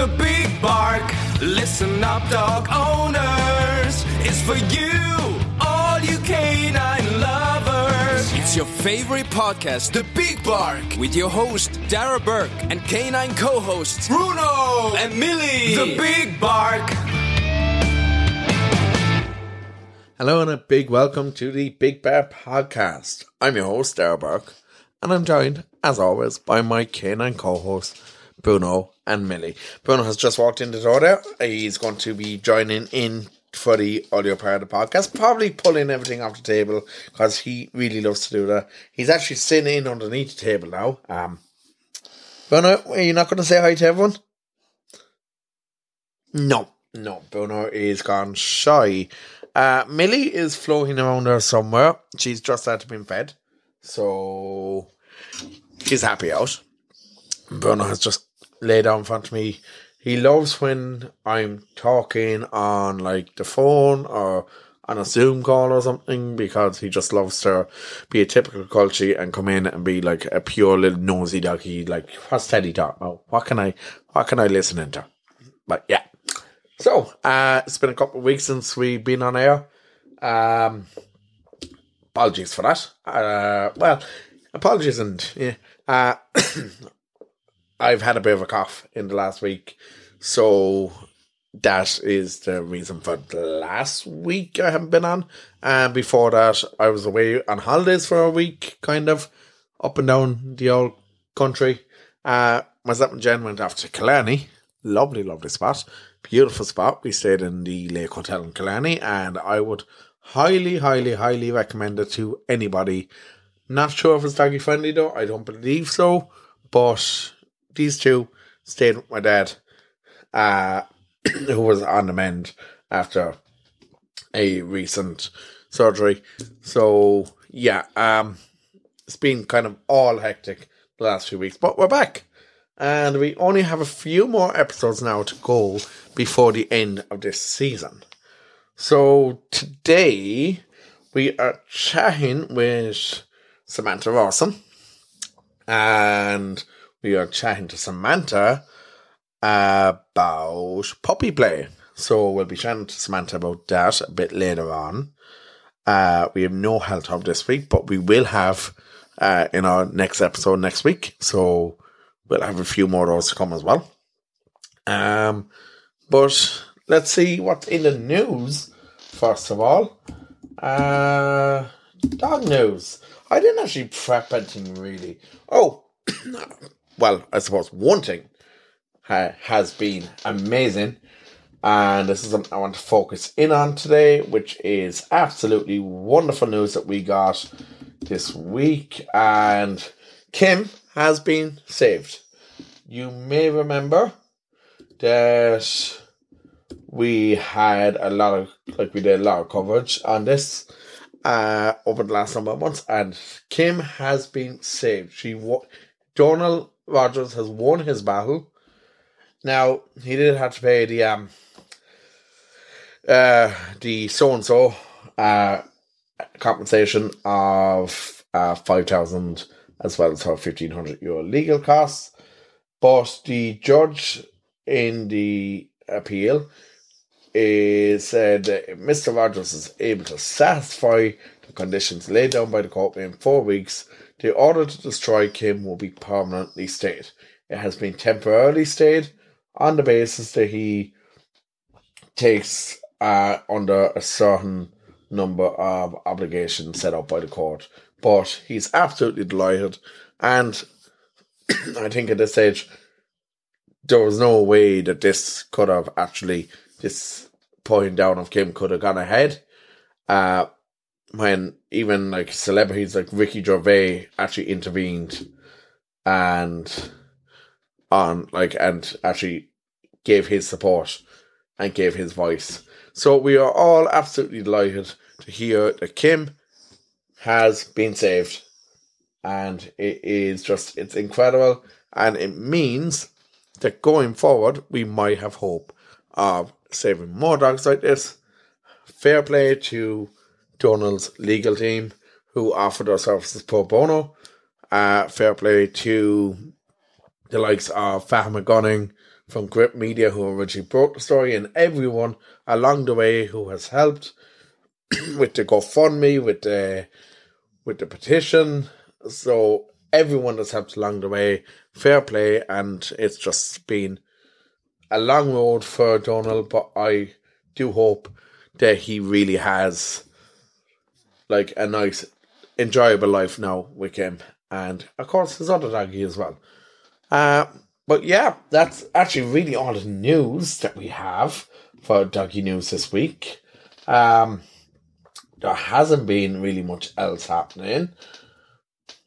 The big bark. Listen up, dog owners. It's for you, all you canine lovers. It's your favorite podcast, The Big Bark, with your host, Darragh Burke, and canine co hosts, Bruno and Milly. The Big Bark. Hello and a big welcome to the Big Bark Podcast. I'm your host, Darragh Burke, and I'm joined, as always, by my canine co-host, Bruno and Milly. Bruno has just walked in the door there. He's going to be joining in for the audio part of the podcast, probably pulling everything off the table because he really loves to do that. He's actually sitting in underneath the table now. Um, Bruno, are you not going to say hi to everyone? No, no. Bruno is gone shy. Uh, Milly is floating around there somewhere. She's just had to be fed, so she's happy out. Bruno has just laid down in front of me. He loves when I'm talking on like the phone or on a Zoom call or something because he just loves to be a typical culture and come in and be like a pure little nosy doggy. Like, what's Teddy talking about? What can I, what can I listen into? But yeah. So, uh, it's been a couple of weeks since we've been on air. Um, apologies for that. Uh, well, apologies and yeah. Uh, I've had a bit of a cough in the last week, so that is the reason for the last week I haven't been on. And before that, I was away on holidays for a week, kind of up and down the old country. Uh, myself and Jen went off to Killarney. Lovely, lovely spot. Beautiful spot. We stayed in the Lake Hotel in Killarney, and I would highly, highly, highly recommend it to anybody. Not sure if it's doggy friendly though. I don't believe so. But these two stayed with my dad, uh, who was on the mend after a recent surgery. So yeah, um, it's been kind of all hectic the last few weeks, but we're back. And we only have a few more episodes now to go before the end of this season. So today we are chatting with Samantha Rawson. And we are chatting to Samantha about puppy play. So we'll be chatting to Samantha about that a bit later on. Uh, we have no health hub this week, but we will have uh, in our next episode next week. So we'll have a few more those to come as well. Um, but let's see what's in the news first of all. Uh, dog news. I didn't actually prep anything really. Oh, well, I suppose one thing uh, has been amazing, and this is something I want to focus in on today, which is absolutely wonderful news that we got this week. And Kim has been saved. You may remember that we had a lot of like we did a lot of coverage on this uh over the last number of months and Kim has been saved. She wa- Donal Rodgers has won his battle. Now he did have to pay the um uh the so and so uh compensation of uh five thousand as well as her fifteen hundred euro legal costs. But the judge in the appeal is said that Mr. Rodgers is able to satisfy the conditions laid down by the court in four weeks. The order to destroy Kim will be permanently stayed. It has been temporarily stayed on the basis that he takes uh, under a certain number of obligations set up by the court. But he's absolutely delighted, and I think at this stage there was no way that this could have actually this point down of Kim could have gone ahead. Uh, when even like celebrities like Ricky Gervais actually intervened and on like and actually gave his support and gave his voice. So we are all absolutely delighted to hear that Kim has been saved. And it is just it's incredible and it means that going forward we might have hope of saving more dogs like this. Fair play to Donal's legal team who offered their services pro bono. Uh, fair play to the likes of Fahma Gunning from Gript Media, who originally broke the story, and everyone along the way who has helped with the GoFundMe, with the with the petition. So everyone that's helped along the way, fair play, and it's just been a long road for Donald, but I do hope that he really has like a nice, enjoyable life now with him, and of course his other doggy as well. Uh, but yeah, that's actually really all the news that we have for doggy news this week. Um, there hasn't been really much else happening.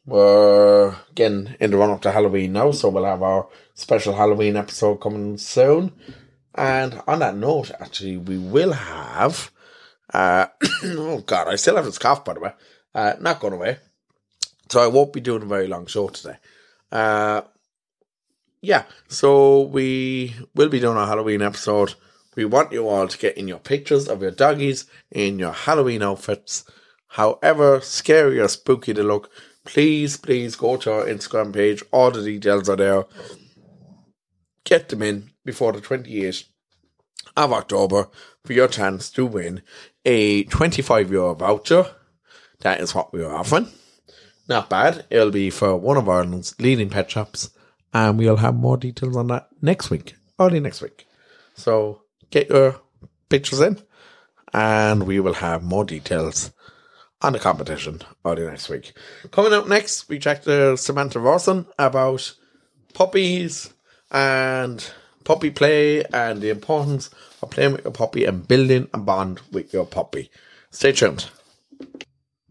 We're getting in the run up to Halloween now, so we'll have our special Halloween episode coming soon. And on that note, actually, we will have. Uh, oh God, I still have this cough, by the way. Uh, not going away. So I won't be doing a very long show today. Uh, yeah, so we will be doing a Halloween episode. We want you all to get in your pictures of your doggies in your Halloween outfits. However scary or spooky they look, please, please go to our Instagram page. All the details are there. Get them in before the 28th of October for your chance to win a 25 euro voucher. That is what we are offering. Not bad. It'll be for one of Ireland's leading pet shops, and we'll have more details on that next week, early next week. So get your pictures in, and we will have more details on the competition early next week. Coming up next, we check the Samantha Rawson about puppies and puppy play and the importance of playing with your puppy and building a bond with your puppy. Stay tuned.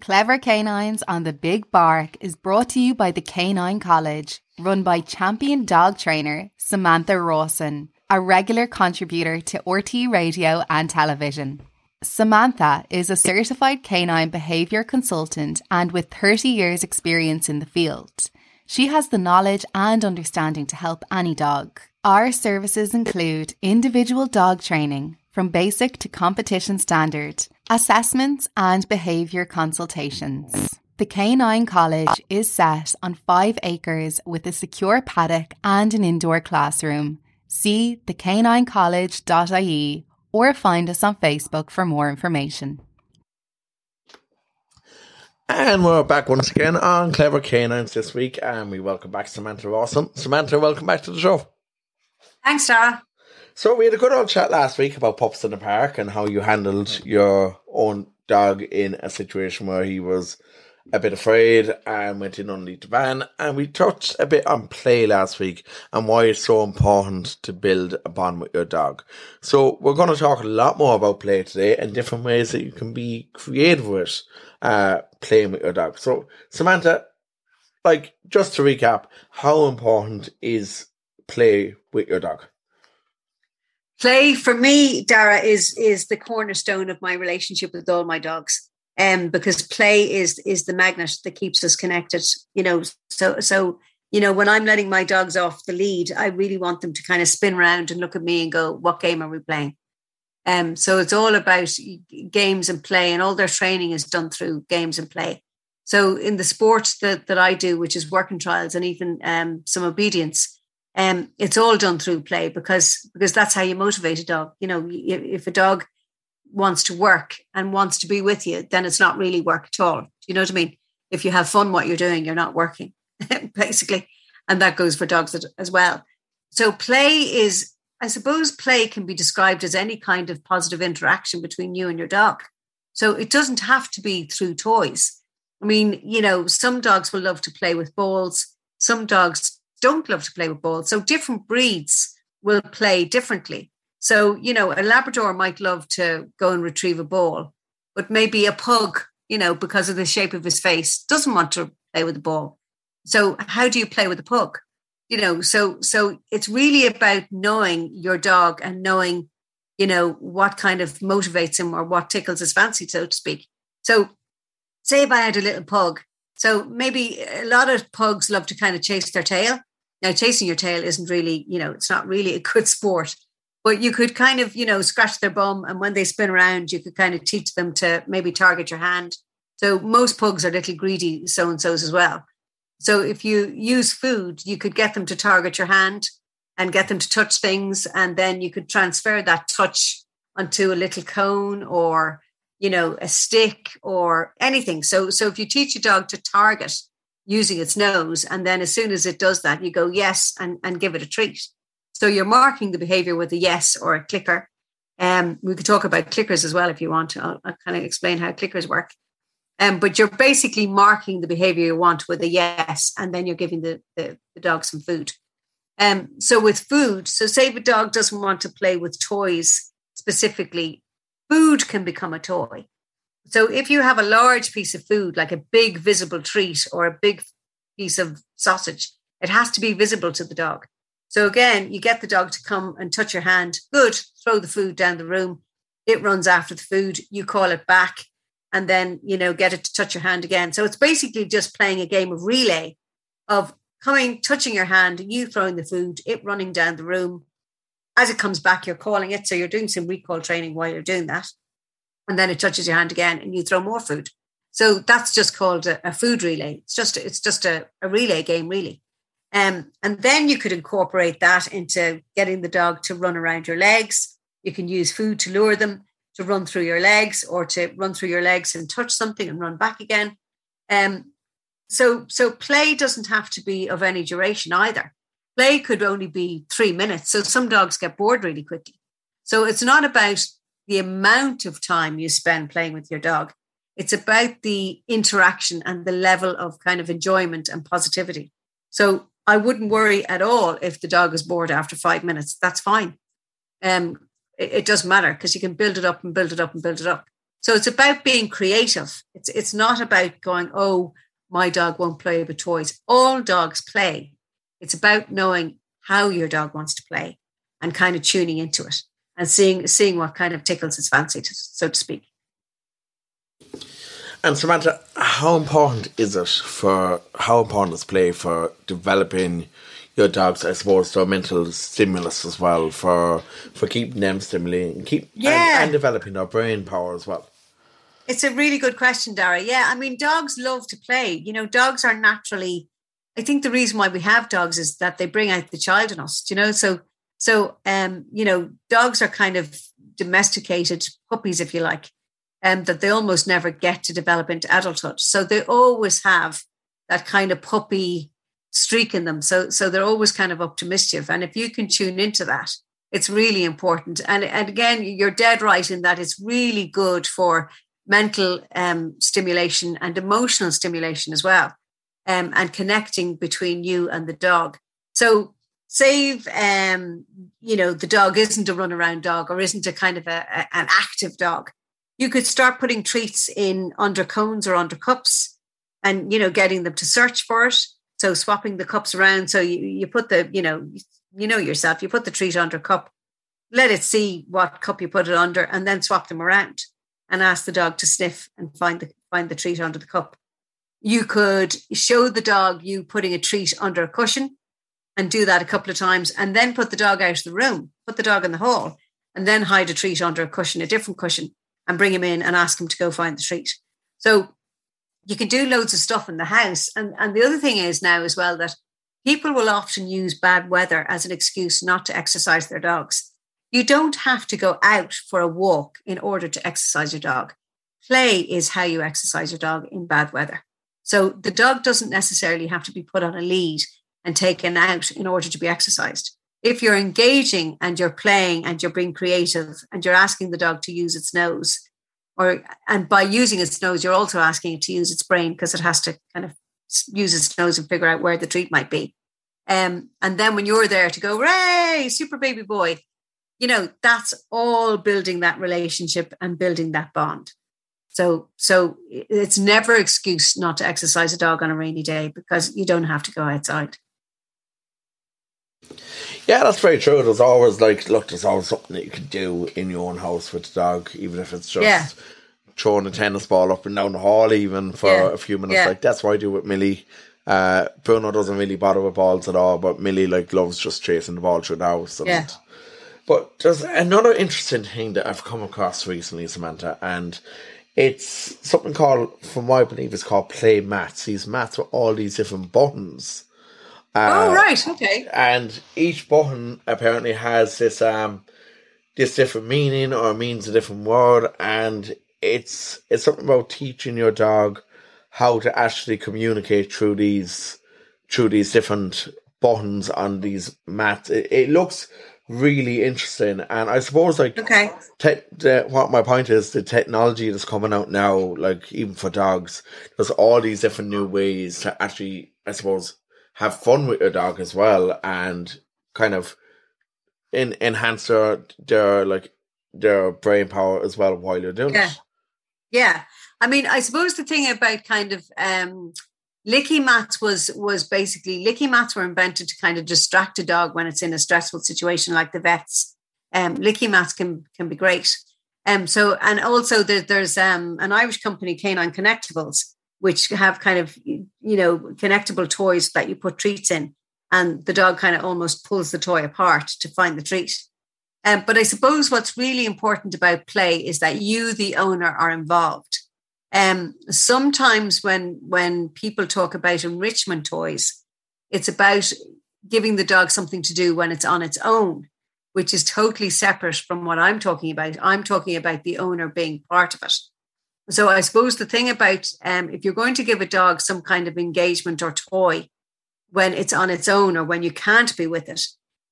Clever Canines on the Big Bark is brought to you by the Canine College, run by champion dog trainer Samantha Rawson, a regular contributor to RTÉ radio and television. Samantha is a certified canine behaviour consultant and with 30 years' experience in the field. She has the knowledge and understanding to help any dog. Our services include individual dog training, from basic to competition standard, assessments, and behaviour consultations. The Canine College is set on five acres with a secure paddock and an indoor classroom. See thecaninecollege.ie or find us on Facebook for more information. And we're back once again on Clever Canines this week, and we welcome back Samantha Rawson. Samantha, welcome back to the show. Thanks, Tara. So we had a good old chat last week about pups in the park and how you handled your own dog in a situation where he was a bit afraid and went in on the van. And we touched a bit on play last week and why it's so important to build a bond with your dog. So we're going to talk a lot more about play today and different ways that you can be creative with uh, playing with your dog. So Samantha, like just to recap, how important is play with your dog? Play for me, Darragh, is is the cornerstone of my relationship with all my dogs. Um, because play is is the magnet that keeps us connected. You know, so so you know when I'm letting my dogs off the lead, I really want them to kind of spin around and look at me and go, "What game are we playing?" Um, so it's all about games and play, and all their training is done through games and play. So in the sports that that I do, which is working trials and even um, some obedience, um, it's all done through play because because that's how you motivate a dog. You know, if a dog wants to work and wants to be with you, then it's not really work at all. Do you know what I mean? If you have fun what you're doing, you're not working, basically, and that goes for dogs as well. So play is, I suppose, play can be described as any kind of positive interaction between you and your dog. So it doesn't have to be through toys. I mean, you know, some dogs will love to play with balls. Some dogs don't love to play with balls. So different breeds will play differently. So, you know, a Labrador might love to go and retrieve a ball, but maybe a pug, you know, because of the shape of his face, doesn't want to play with the ball. So, how do you play with a pug? You know, so so it's really about knowing your dog and knowing, you know, what kind of motivates him or what tickles his fancy, so to speak. So, say if I had a little pug, so maybe a lot of pugs love to kind of chase their tail. Now, chasing your tail isn't really, you know, it's not really a good sport, but you could kind of, you know, scratch their bum. And when they spin around, you could kind of teach them to maybe target your hand. So most pugs are little greedy so and so's as well. So if you use food, you could get them to target your hand and get them to touch things. And then you could transfer that touch onto a little cone or, you know, a stick or anything. So, so if you teach a dog to target using its nose, and then as soon as it does that, you go yes and, and give it a treat. So you're marking the behavior with a yes or a clicker. Um, we could talk about clickers as well if you want. I'll, I'll kind of explain how clickers work. Um, but you're basically marking the behavior you want with a yes, and then you're giving the, the, the dog some food. Um, so with food, so say a dog doesn't want to play with toys specifically, food can become a toy. So if you have a large piece of food, like a big visible treat or a big piece of sausage, it has to be visible to the dog. So again, you get the dog to come and touch your hand. Good, throw the food down the room. It runs after the food. You call it back and then, you know, get it to touch your hand again. So it's basically just playing a game of relay of coming, touching your hand, you throwing the food, it running down the room. As it comes back, you're calling it. So you're doing some recall training while you're doing that. And then it touches your hand again and you throw more food. So that's just called a, a food relay. It's just it's just a, a relay game, really. Um, and then you could incorporate that into getting the dog to run around your legs. You can use food to lure them to run through your legs or to run through your legs and touch something and run back again. Um, so, so play doesn't have to be of any duration either. Play could only be three minutes. So some dogs get bored really quickly. So it's not about the amount of time you spend playing with your dog. It's about the interaction and the level of kind of enjoyment and positivity. So I wouldn't worry at all if the dog is bored after five minutes. That's fine. Um, it, it doesn't matter because you can build it up and build it up and build it up. So it's about being creative. It's it's not about going, oh, my dog won't play with toys. All dogs play. It's about knowing how your dog wants to play and kind of tuning into it and seeing seeing what kind of tickles its fancy, to, so to speak. And Samantha, how important is it for how important is play for developing your dogs? I suppose their mental stimulus as well for for keeping them stimulating, keep Yeah. and, and developing their brain power as well. It's a really good question, Darragh. Yeah, I mean, dogs love to play. You know, dogs are naturally. I think the reason why we have dogs is that they bring out the child in us. You know, so so um, you know, dogs are kind of domesticated puppies, if you like, um, that they almost never get to develop into adulthood. So they always have that kind of puppy streak in them. So so they're always kind of up to mischief. And if you can tune into that, it's really important. And and again, you're dead right in that it's really good for mental um, stimulation and emotional stimulation as well, um, and connecting between you and the dog. So, save um, you know the dog isn't a run around dog or isn't a kind of a, a, an active dog. You could start putting treats in under cones or under cups, and you know getting them to search for it. So swapping the cups around. So you you put the you know you know yourself. You put the treat under a cup, let it see what cup you put it under, and then swap them around and ask the dog to sniff and find the find the treat under the cup. You could show the dog you putting a treat under a cushion and do that a couple of times and then put the dog out of the room, put the dog in the hall, and then hide a treat under a cushion, a different cushion, and bring him in and ask him to go find the treat. So you can do loads of stuff in the house. And, and the other thing is now as well that people will often use bad weather as an excuse not to exercise their dogs. You don't have to go out for a walk in order to exercise your dog. Play is how you exercise your dog in bad weather. So the dog doesn't necessarily have to be put on a lead and taken out in order to be exercised. If you're engaging and you're playing and you're being creative and you're asking the dog to use its nose, or and by using its nose, you're also asking it to use its brain because it has to kind of use its nose and figure out where the treat might be. Um, and then when you're there to go, Ray, super baby boy, you know, that's all building that relationship and building that bond. So, so it's never excuse not to exercise a dog on a rainy day because you don't have to go outside. Yeah, that's very true. There's always like, look, there's always something that you can do in your own house with the dog, even if it's just Yeah. throwing a tennis ball up and down the hall, even for Yeah. a few minutes. Yeah. Like that's what I do with Milly. Uh, Bruno doesn't really bother with balls at all, but Milly like loves just chasing the ball through the house. And, Yeah. But there's another interesting thing that I've come across recently, Samantha, and it's something called, from what I believe, it's called play mats. These mats with all these different buttons Uh, oh right, okay. And each button apparently has this um this different meaning or means a different word, and it's it's something about teaching your dog how to actually communicate through these through these different buttons on these mats. It, it looks really interesting, and I suppose like Okay. te- the, what my point is the technology that's coming out now, like even for dogs, there's all these different new ways to actually, I suppose, have fun with your dog as well, and kind of in, enhance their their like their brain power as well while you're doing Yeah. it. Yeah. I mean, I suppose the thing about kind of um licky mats was was basically licky mats were invented to kind of distract a dog when it's in a stressful situation like the vets. Um licky mats can can be great. Um so and also there, there's um an Irish company, Canine Connectables, which have kind of you know connectable toys that you put treats in and the dog kind of almost pulls the toy apart to find the treat. Um, but I suppose what's really important about play is that you, the owner, are involved. Um, sometimes when when people talk about enrichment toys, it's about giving the dog something to do when it's on its own, which is totally separate from what I'm talking about. I'm talking about the owner being part of it. So I suppose the thing about um, if you're going to give a dog some kind of engagement or toy when it's on its own or when you can't be with it,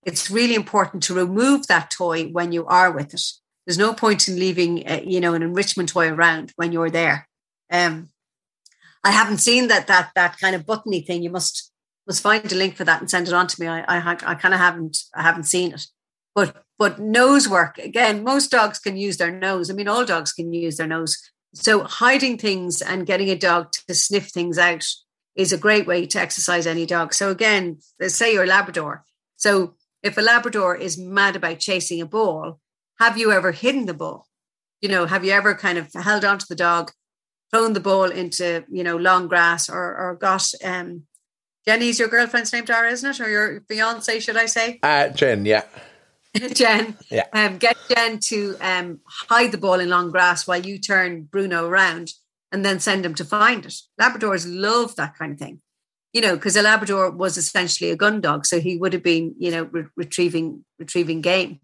it's really important to remove that toy when you are with it. There's no point in leaving, uh, you know, an enrichment toy around when you're there. Um, I haven't seen that that that kind of buttony thing. You must must find a link for that and send it on to me. I I, I kind of haven't I haven't seen it. But but nose work again. Most dogs can use their nose. I mean, all dogs can use their nose. So hiding things and getting a dog to sniff things out is a great way to exercise any dog. So again, let's say you're a Labrador. So if a Labrador is mad about chasing a ball, have you ever hidden the ball? You know, have you ever kind of held onto the dog, thrown the ball into, you know, long grass or or got um Jenny's your girlfriend's name, Darragh, isn't it? Or your fiance, should I say? Uh, Jen, yeah. Jen. Yeah. Um, get Jen to um, hide the ball in long grass while you turn Bruno around and then send him to find it. Labradors love that kind of thing, you know, because a Labrador was essentially a gun dog, so he would have been, you know, re- retrieving retrieving game.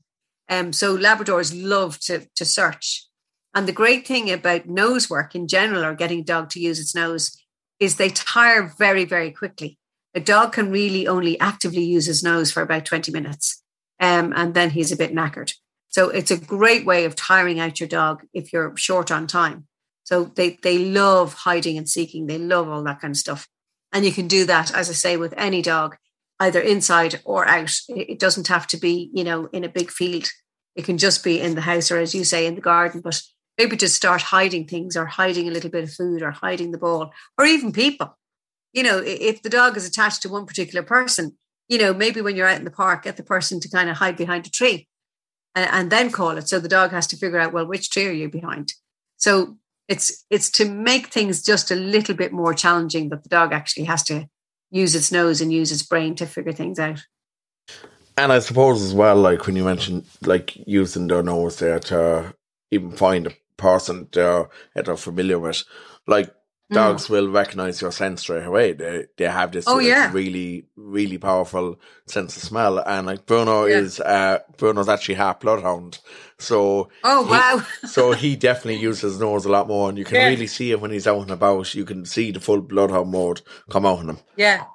Um, so Labradors love to to search. And the great thing about nose work in general, or getting a dog to use its nose, is they tire very very quickly. A dog can really only actively use his nose for about twenty minutes um, and then he's a bit knackered. So it's a great way of tiring out your dog if you're short on time. So they they love hiding and seeking. They love all that kind of stuff, and you can do that, as I say, with any dog, either inside or out. It doesn't have to be, you know, in a big field. It can just be in the house or, as you say, in the garden. But maybe just start hiding things, or hiding a little bit of food, or hiding the ball, or even people. You know, if the dog is attached to one particular person, you know, maybe when you're out in the park, get the person to kind of hide behind a tree and, and then call it. So the dog has to figure out, well, which tree are you behind? So it's it's to make things just a little bit more challenging, that the dog actually has to use its nose and use its brain to figure things out. And I suppose as well, like when you mentioned like using their nose there to even find a person they're that they're familiar with, like Mm. dogs will recognize your scent straight away. They they have this Oh, yeah. really really powerful sense of smell. And like Bruno Yeah. is uh Bruno's actually half bloodhound, so Oh he- wow! so he definitely uses his nose a lot more, and you can Yeah. really see him when he's out and about. You can see the full bloodhound mode come out in him. Yeah.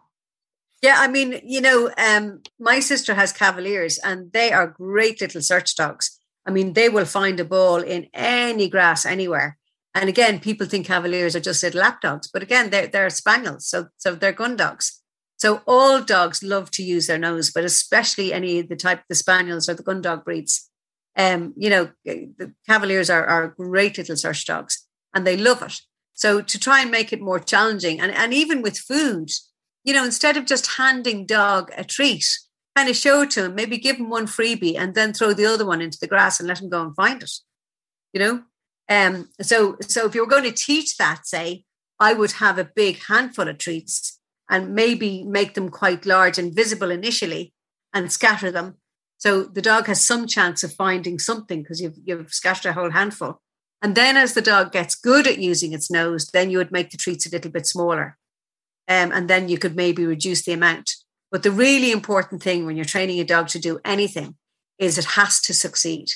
Yeah, I mean, you know, um, my sister has Cavaliers and they are great little search dogs. I mean, they will find a ball in any grass anywhere. And again, people think Cavaliers are just little lap dogs, but again, they're, they're spaniels, so so they're gun dogs. So all dogs love to use their nose, but especially any of the type, the spaniels or the gun dog breeds. Um, you know, the Cavaliers are, are great little search dogs, and they love it. So to try and make it more challenging, and, and even with food, you know, instead of just handing dog a treat, kind of show it to him, maybe give him one freebie and then throw the other one into the grass and let him go and find it. You know? Um, so so if you were going to teach that, say, I would have a big handful of treats and maybe make them quite large and visible initially and scatter them. So the dog has some chance of finding something because you've you've scattered a whole handful. And then as the dog gets good at using its nose, then you would make the treats a little bit smaller um, and then you could maybe reduce the amount. But the really important thing when you're training a dog to do anything is it has to succeed.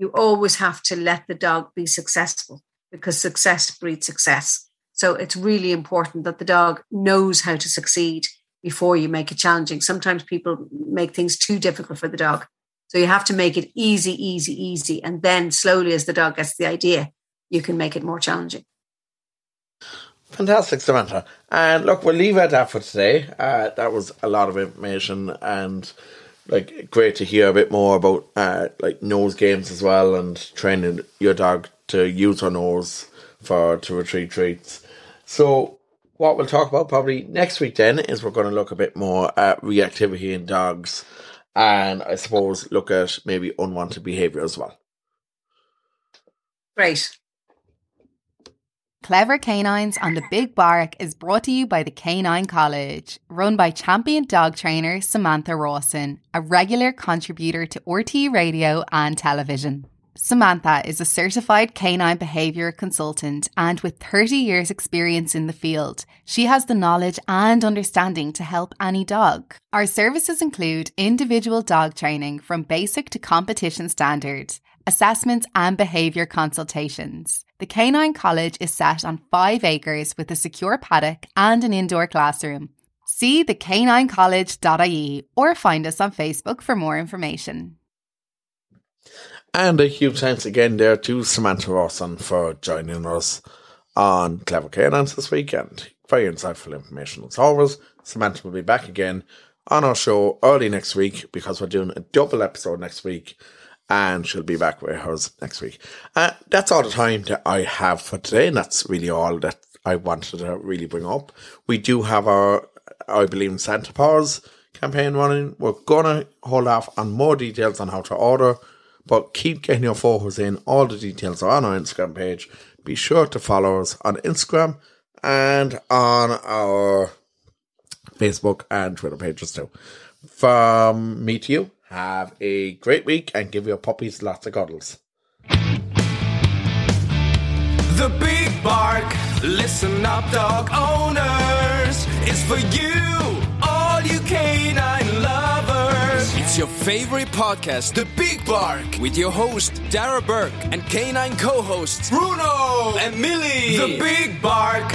You always have to let the dog be successful because success breeds success. So it's really important that the dog knows how to succeed before you make it challenging. Sometimes people make things too difficult for the dog. So you have to make it easy, easy, easy. And then slowly, as the dog gets the idea, you can make it more challenging. Fantastic, Samantha. And look, we'll leave it at that for today. Uh, that was a lot of information and like great to hear a bit more about uh, like nose games as well and training your dog to use her nose for to retrieve treats. So what we'll talk about probably next week then is we're going to look a bit more at reactivity in dogs and I suppose look at maybe unwanted behaviour as well. Great. Clever Canines on the Big Bark is brought to you by the Canine College, run by champion dog trainer Samantha Rawson, a regular contributor to RTÉ radio and television. Samantha is a certified canine behaviour consultant and with 30 years' experience in the field, she has the knowledge and understanding to help any dog. Our services include individual dog training from basic to competition standards, assessments and behaviour consultations. The Canine College is set on five acres with a secure paddock and an indoor classroom. See the thecaninecollege.ie or find us on Facebook for more information. And a huge thanks again there to Samantha Rawson for joining us on Clever Canines this weekend. Very insightful information as always. Samantha will be back again on our show early next week because we're doing a double episode next week and she'll be back with hers next week. Uh, that's all the time that I have for today, and that's really all that I wanted to really bring up. We do have our I Believe in Santa Paws campaign running. We're going to hold off on more details on how to order but keep getting your photos in. All the details are on our Instagram page. Be sure to follow us on Instagram and on our Facebook and Twitter pages too. From me to you, have a great week and give your puppies lots of cuddles. The Big Bark, listen up, dog owners. It's for you, all you canine lovers. It's your favorite podcast, The Big Bark, with your host, Darragh Burke, and canine co hosts, Bruno and Milly. The Big Bark,